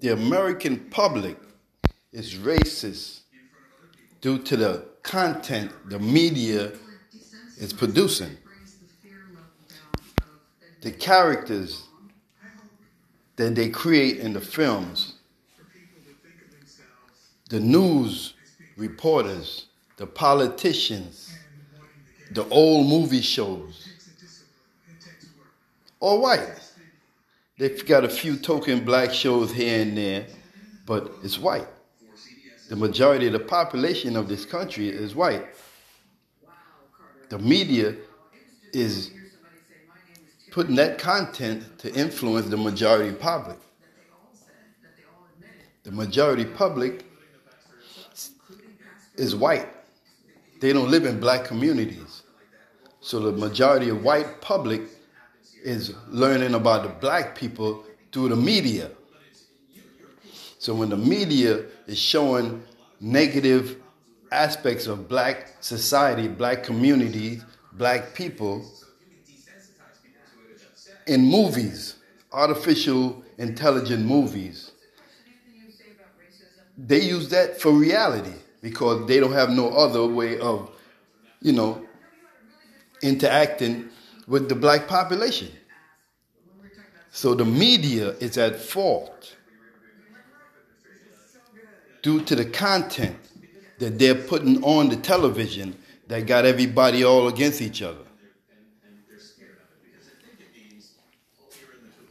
the American public is racist due to the content the media is producing. The characters that they create in the films, the news reporters, the politicians, the old movie shows, all white. They've got a few token black shows here and there, but it's white. The majority of the population of this country is white. The media is putting that content to influence the majority public. The majority public is white. They don't live in black communities. So the majority of white public is learning about the black people through the media. So when the media is showing negative aspects of black society, black communities, black people in movies, artificial intelligent movies, they use that for reality because they don't have no other way of, you know, interacting with the black population. So the media is at fault due to the content that they're putting on the television that got everybody all against each other.